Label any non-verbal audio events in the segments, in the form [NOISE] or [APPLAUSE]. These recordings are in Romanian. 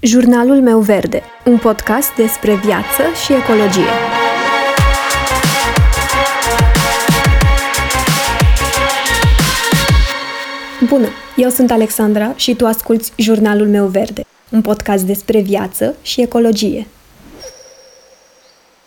Jurnalul meu verde, un podcast despre viață și ecologie. Bună, eu sunt Alexandra și tu asculți Jurnalul meu verde, un podcast despre viață și ecologie.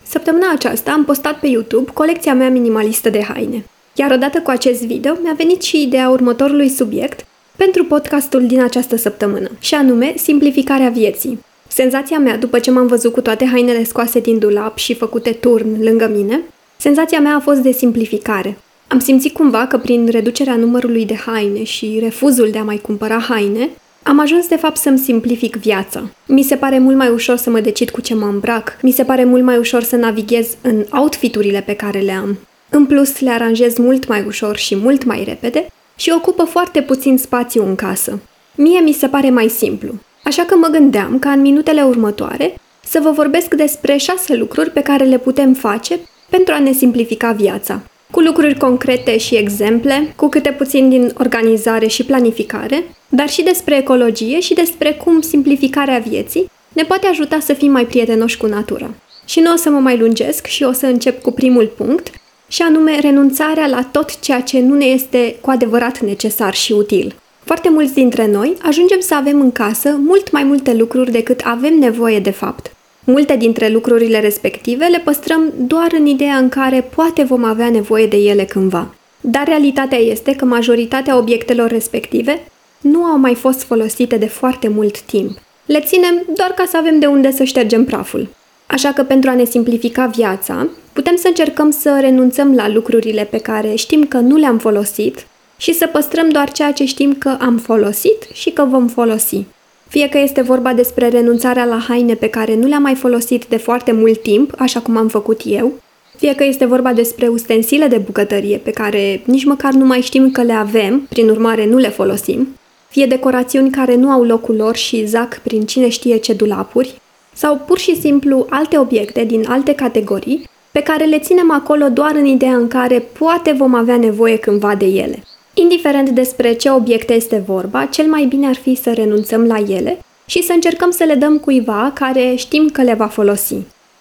Săptămâna aceasta am postat pe YouTube colecția mea minimalistă de haine. Iar odată cu acest video mi-a venit și ideea următorului subiect pentru podcastul din această săptămână, și anume simplificarea vieții. Senzația mea, după ce m-am văzut cu toate hainele scoase din dulap și făcute turn lângă mine, senzația mea a fost de simplificare. Am simțit cumva că prin reducerea numărului de haine și refuzul de a mai cumpăra haine, am ajuns de fapt să-mi simplific viața. Mi se pare mult mai ușor să mă decid cu ce mă îmbrac, mi se pare mult mai ușor să navighez în outfiturile pe care le am. În plus, le aranjez mult mai ușor și mult mai repede și ocupă foarte puțin spațiu în casă. Mie mi se pare mai simplu, așa că mă gândeam ca în minutele următoare să vă vorbesc despre șase lucruri pe care le putem face pentru a ne simplifica viața. Cu lucruri concrete și exemple, cu câte puțin din organizare și planificare, dar și despre ecologie și despre cum simplificarea vieții ne poate ajuta să fim mai prietenoși cu natura. Și nu o să mă mai lungesc și o să încep cu primul punct, și anume renunțarea la tot ceea ce nu ne este cu adevărat necesar și util. Foarte mulți dintre noi ajungem să avem în casă mult mai multe lucruri decât avem nevoie de fapt. Multe dintre lucrurile respective le păstrăm doar în ideea în care poate vom avea nevoie de ele cândva. Dar realitatea este că majoritatea obiectelor respective nu au mai fost folosite de foarte mult timp. Le ținem doar ca să avem de unde să ștergem praful. Așa că pentru a ne simplifica viața, putem să încercăm să renunțăm la lucrurile pe care știm că nu le-am folosit și să păstrăm doar ceea ce știm că am folosit și că vom folosi. Fie că este vorba despre renunțarea la haine pe care nu le-am mai folosit de foarte mult timp, așa cum am făcut eu, fie că este vorba despre ustensile de bucătărie pe care nici măcar nu mai știm că le avem, prin urmare nu le folosim, fie decorațiuni care nu au locul lor și zac prin cine știe ce dulapuri, sau pur și simplu alte obiecte din alte categorii pe care le ținem acolo doar în ideea în care poate vom avea nevoie cândva de ele. Indiferent despre ce obiecte este vorba, cel mai bine ar fi să renunțăm la ele și să încercăm să le dăm cuiva care știm că le va folosi.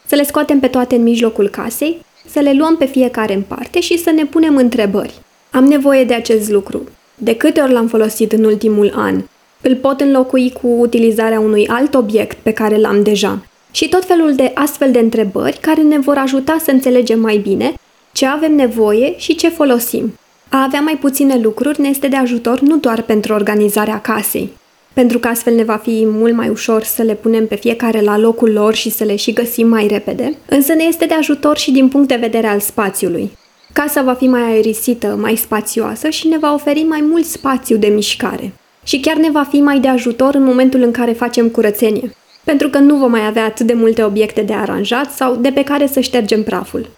Să le scoatem pe toate în mijlocul casei, să le luăm pe fiecare în parte și să ne punem întrebări. Am nevoie de acest lucru. De câte ori l-am folosit în ultimul an? Îl pot înlocui cu utilizarea unui alt obiect pe care l-am deja. Și tot felul de astfel de întrebări care ne vor ajuta să înțelegem mai bine ce avem nevoie și ce folosim. A avea mai puține lucruri ne este de ajutor nu doar pentru organizarea casei, pentru că astfel ne va fi mult mai ușor să le punem pe fiecare la locul lor și să le și găsim mai repede, însă ne este de ajutor și din punct de vedere al spațiului. Casa va fi mai aerisită, mai spațioasă și ne va oferi mai mult spațiu de mișcare și chiar ne va fi mai de ajutor în momentul în care facem curățenie, pentru că nu vom mai avea atât de multe obiecte de aranjat sau de pe care să ștergem praful.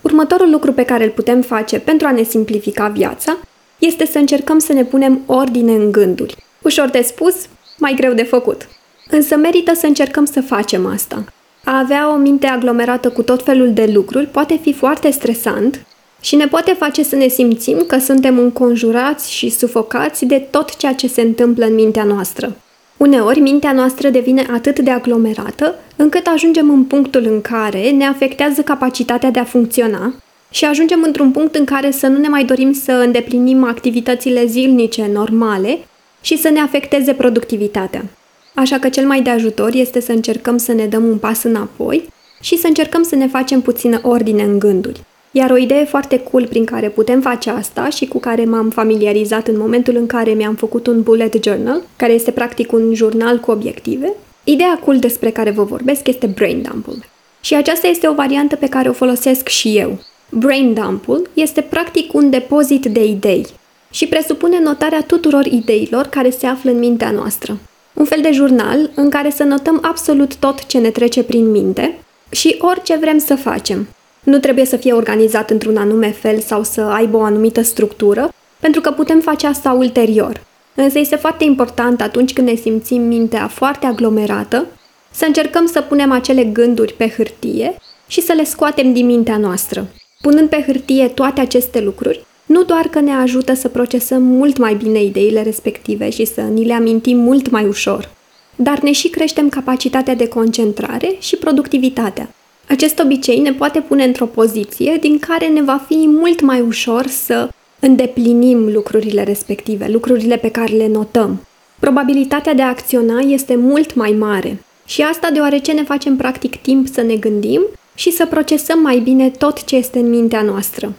Următorul lucru pe care îl putem face pentru a ne simplifica viața este să încercăm să ne punem ordine în gânduri. Ușor de spus, mai greu de făcut. Însă merită să încercăm să facem asta. A avea o minte aglomerată cu tot felul de lucruri poate fi foarte stresant și ne poate face să ne simțim că suntem înconjurați și sufocați de tot ceea ce se întâmplă în mintea noastră. Uneori, mintea noastră devine atât de aglomerată încât ajungem în punctul în care ne afectează capacitatea de a funcționa și ajungem într-un punct în care să nu ne mai dorim să îndeplinim activitățile zilnice normale și să ne afecteze productivitatea. Așa că cel mai de ajutor este să încercăm să ne dăm un pas înapoi și să încercăm să ne facem puțină ordine în gânduri. Iar o idee foarte cool prin care putem face asta și cu care m-am familiarizat în momentul în care mi-am făcut un bullet journal, care este practic un jurnal cu obiective, ideea cool despre care vă vorbesc este brain dump-ul. Și aceasta este o variantă pe care o folosesc și eu. Brain dump-ul este practic un depozit de idei și presupune notarea tuturor ideilor care se află în mintea noastră. Un fel de jurnal în care să notăm absolut tot ce ne trece prin minte și orice vrem să facem, nu trebuie să fie organizat într-un anume fel sau să aibă o anumită structură, pentru că putem face asta ulterior. Însă este foarte important atunci când ne simțim mintea foarte aglomerată, să încercăm să punem acele gânduri pe hârtie și să le scoatem din mintea noastră. Punând pe hârtie toate aceste lucruri, nu doar că ne ajută să procesăm mult mai bine ideile respective și să ni le amintim mult mai ușor, dar ne și creștem capacitatea de concentrare și productivitatea. Acest obicei ne poate pune într-o poziție din care ne va fi mult mai ușor să îndeplinim lucrurile respective, lucrurile pe care le notăm. Probabilitatea de a acționa este mult mai mare și asta deoarece ne facem practic timp să ne gândim și să procesăm mai bine tot ce este în mintea noastră.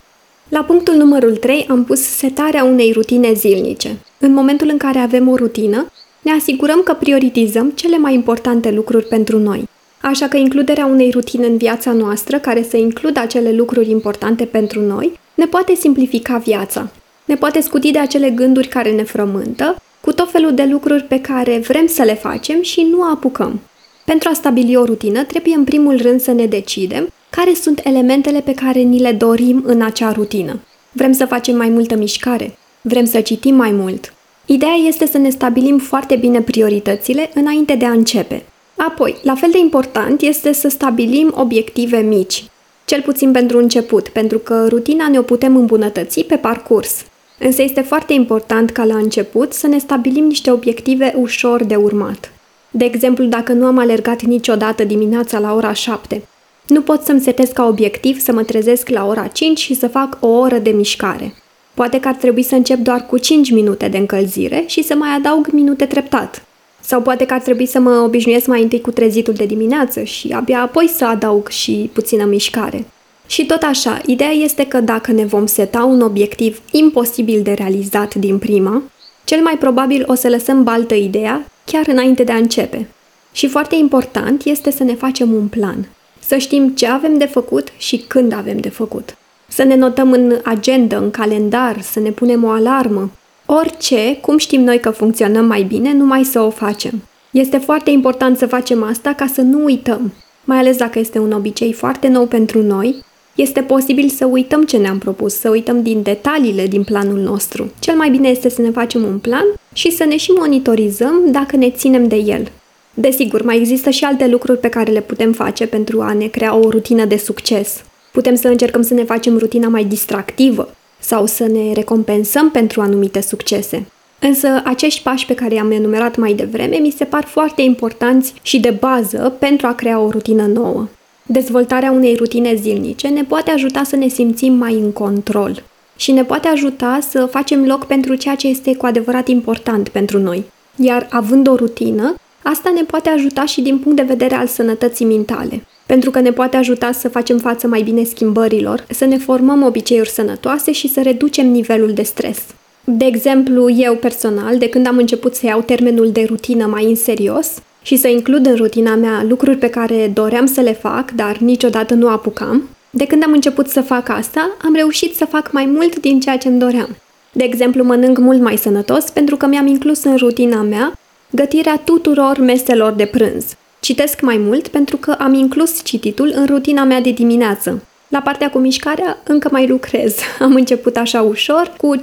La punctul numărul 3 am pus setarea unei rutine zilnice. În momentul în care avem o rutină, ne asigurăm că prioritizăm cele mai importante lucruri pentru noi. Așa că includerea unei rutine în viața noastră, care să includă acele lucruri importante pentru noi, ne poate simplifica viața. Ne poate scuti de acele gânduri care ne frământă, cu tot felul de lucruri pe care vrem să le facem și nu apucăm. Pentru a stabili o rutină, trebuie în primul rând să ne decidem care sunt elementele pe care ni le dorim în acea rutină. Vrem să facem mai multă mișcare, vrem să citim mai mult. Ideea este să ne stabilim foarte bine prioritățile înainte de a începe. Apoi, la fel de important este să stabilim obiective mici, cel puțin pentru început, pentru că rutina ne-o putem îmbunătăți pe parcurs. Însă este foarte important ca la început să ne stabilim niște obiective ușor de urmat. De exemplu, dacă nu am alergat niciodată dimineața la ora 7, nu pot să-mi setez ca obiectiv să mă trezesc la ora 5 și să fac o oră de mișcare. Poate că ar trebui să încep doar cu 5 minute de încălzire și să mai adaug minute treptat. Sau poate că ar trebui să mă obișnuiesc mai întâi cu trezitul de dimineață și abia apoi să adaug și puțină mișcare. Și tot așa, ideea este că dacă ne vom seta un obiectiv imposibil de realizat din prima, cel mai probabil o să lăsăm baltă ideea chiar înainte de a începe. Și foarte important este să ne facem un plan. Să știm ce avem de făcut și când avem de făcut. Să ne notăm în agenda, în calendar, să ne punem o alarmă. Orice, cum știm noi că funcționăm mai bine, numai să o facem. Este foarte important să facem asta ca să nu uităm, mai ales dacă este un obicei foarte nou pentru noi, este posibil să uităm ce ne-am propus, să uităm din detaliile din planul nostru. Cel mai bine este să ne facem un plan și să ne și monitorizăm dacă ne ținem de el. Desigur, mai există și alte lucruri pe care le putem face pentru a ne crea o rutină de succes. Putem să încercăm să ne facem rutina mai distractivă sau să ne recompensăm pentru anumite succese. Însă acești pași pe care i-am enumerat mai devreme mi se par foarte importanți și de bază pentru a crea o rutină nouă. Dezvoltarea unei rutine zilnice ne poate ajuta să ne simțim mai în control și ne poate ajuta să facem loc pentru ceea ce este cu adevărat important pentru noi. Iar având o rutină, asta ne poate ajuta și din punct de vedere al sănătății mentale, pentru că ne poate ajuta să facem față mai bine schimbărilor, să ne formăm obiceiuri sănătoase și să reducem nivelul de stres. De exemplu, eu personal, de când am început să iau termenul de rutină mai în serios, și să includ în rutina mea lucruri pe care doream să le fac, dar niciodată nu apucam, de când am început să fac asta, am reușit să fac mai mult din ceea ce îmi doream. De exemplu, mănânc mult mai sănătos pentru că mi-am inclus în rutina mea gătirea tuturor meselor de prânz. Citesc mai mult pentru că am inclus cititul în rutina mea de dimineață. La partea cu mișcarea încă mai lucrez. [LAUGHS] Am început așa ușor, cu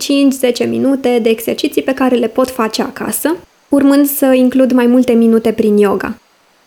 5-10 minute de exerciții pe care le pot face acasă urmând să includ mai multe minute prin yoga.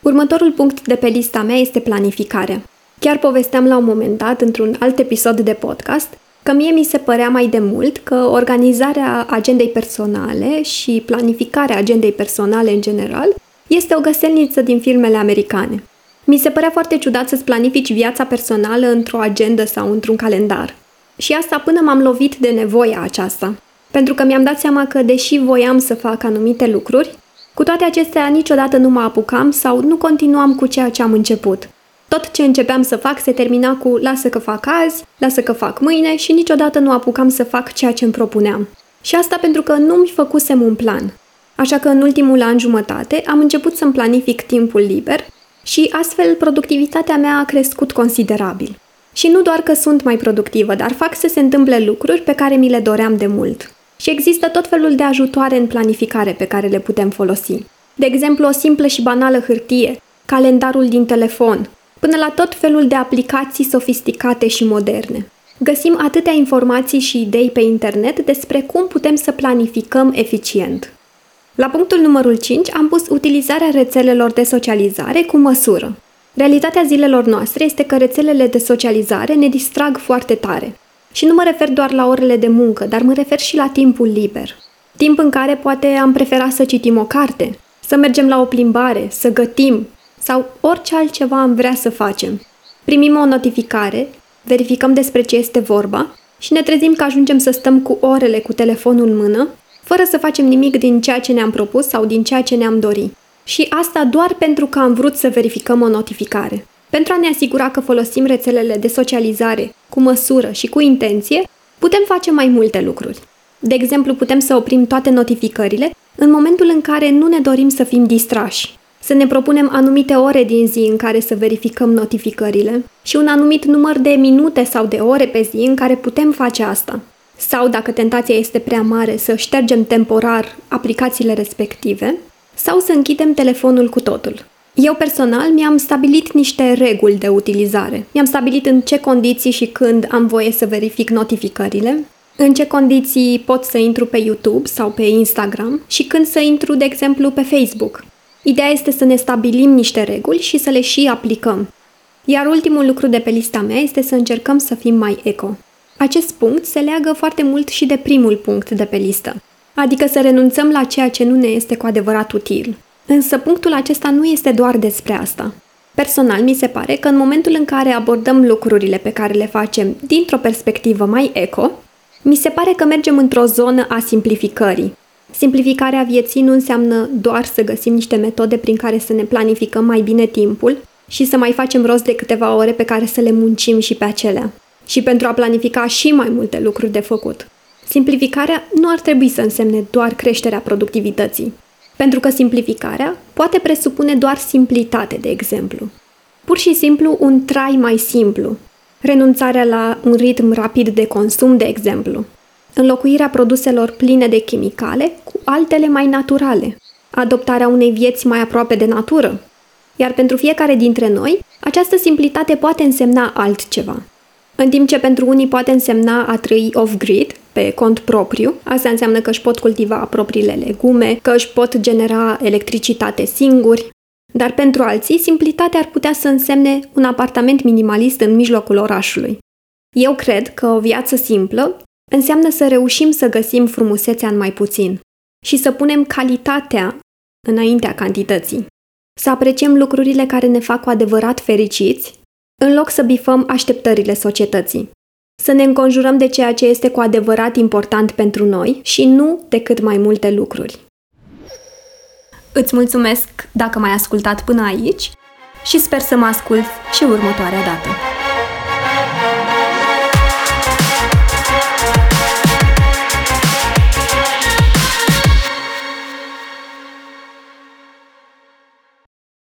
Următorul punct de pe lista mea este planificarea. Chiar povesteam la un moment dat, într-un alt episod de podcast, că mie mi se părea mai de mult că organizarea agendei personale și planificarea agendei personale în general este o găselniță din filmele americane. Mi se părea foarte ciudat să-ți planifici viața personală într-o agendă sau într-un calendar. Și asta până m-am lovit de nevoia aceasta. Pentru că mi-am dat seama că, deși voiam să fac anumite lucruri, cu toate acestea niciodată nu mă apucam sau nu continuam cu ceea ce am început. Tot ce începeam să fac se termina cu lasă că fac azi, lasă că fac mâine și niciodată nu apucam să fac ceea ce îmi propuneam. Și asta pentru că nu mi făcusem un plan. Așa că în ultimul an jumătate am început să-mi planific timpul liber și astfel productivitatea mea a crescut considerabil. Și nu doar că sunt mai productivă, dar fac să se întâmple lucruri pe care mi le doream de mult. Și există tot felul de ajutoare în planificare pe care le putem folosi. De exemplu, o simplă și banală hârtie, calendarul din telefon, până la tot felul de aplicații sofisticate și moderne. Găsim atâtea informații și idei pe internet despre cum putem să planificăm eficient. La punctul numărul 5 am pus utilizarea rețelelor de socializare cu măsură. Realitatea zilelor noastre este că rețelele de socializare ne distrag foarte tare. Și nu mă refer doar la orele de muncă, dar mă refer și la timpul liber. Timp în care poate am preferat să citim o carte, să mergem la o plimbare, să gătim sau orice altceva am vrea să facem. Primim o notificare, verificăm despre ce este vorba și ne trezim că ajungem să stăm cu orele cu telefonul în mână, fără să facem nimic din ceea ce ne-am propus sau din ceea ce ne-am dorit. Și asta doar pentru că am vrut să verificăm o notificare. Pentru a ne asigura că folosim rețelele de socializare cu măsură și cu intenție, putem face mai multe lucruri. De exemplu, putem să oprim toate notificările în momentul în care nu ne dorim să fim distrași. Să ne propunem anumite ore din zi în care să verificăm notificările și un anumit număr de minute sau de ore pe zi în care putem face asta. Sau, dacă tentația este prea mare, să ștergem temporar aplicațiile respective sau să închidem telefonul cu totul. Eu personal mi-am stabilit niște reguli de utilizare. Mi-am stabilit în ce condiții și când am voie să verific notificările, în ce condiții pot să intru pe YouTube sau pe Instagram și când să intru, de exemplu, pe Facebook. Ideea este să ne stabilim niște reguli și să le și aplicăm. Iar ultimul lucru de pe lista mea este să încercăm să fim mai eco. Acest punct se leagă foarte mult și de primul punct de pe listă, adică să renunțăm la ceea ce nu ne este cu adevărat util. Însă punctul acesta nu este doar despre asta. Personal, mi se pare că în momentul în care abordăm lucrurile pe care le facem dintr-o perspectivă mai eco, mi se pare că mergem într-o zonă a simplificării. Simplificarea vieții nu înseamnă doar să găsim niște metode prin care să ne planificăm mai bine timpul și să mai facem rost de câteva ore pe care să le muncim și pe acelea. Și pentru a planifica și mai multe lucruri de făcut. Simplificarea nu ar trebui să însemne doar creșterea productivității, pentru că simplificarea poate presupune doar simplitate, de exemplu. Pur și simplu un trai mai simplu, renunțarea la un ritm rapid de consum, de exemplu, înlocuirea produselor pline de chimicale cu altele mai naturale, adoptarea unei vieți mai aproape de natură. Iar pentru fiecare dintre noi, această simplitate poate însemna altceva. În timp ce pentru unii poate însemna a trăi off-grid, pe cont propriu, asta înseamnă că își pot cultiva propriile legume, că își pot genera electricitate singuri, dar pentru alții, simplitatea ar putea să însemne un apartament minimalist în mijlocul orașului. Eu cred că o viață simplă înseamnă să reușim să găsim frumusețea în mai puțin și să punem calitatea înaintea cantității. Să apreciem lucrurile care ne fac cu adevărat fericiți, în loc să bifăm așteptările societății. Să ne înconjurăm de ceea ce este cu adevărat important pentru noi și nu de cât mai multe lucruri. Îți mulțumesc dacă m-ai ascultat până aici și sper să mă ascult și următoarea dată.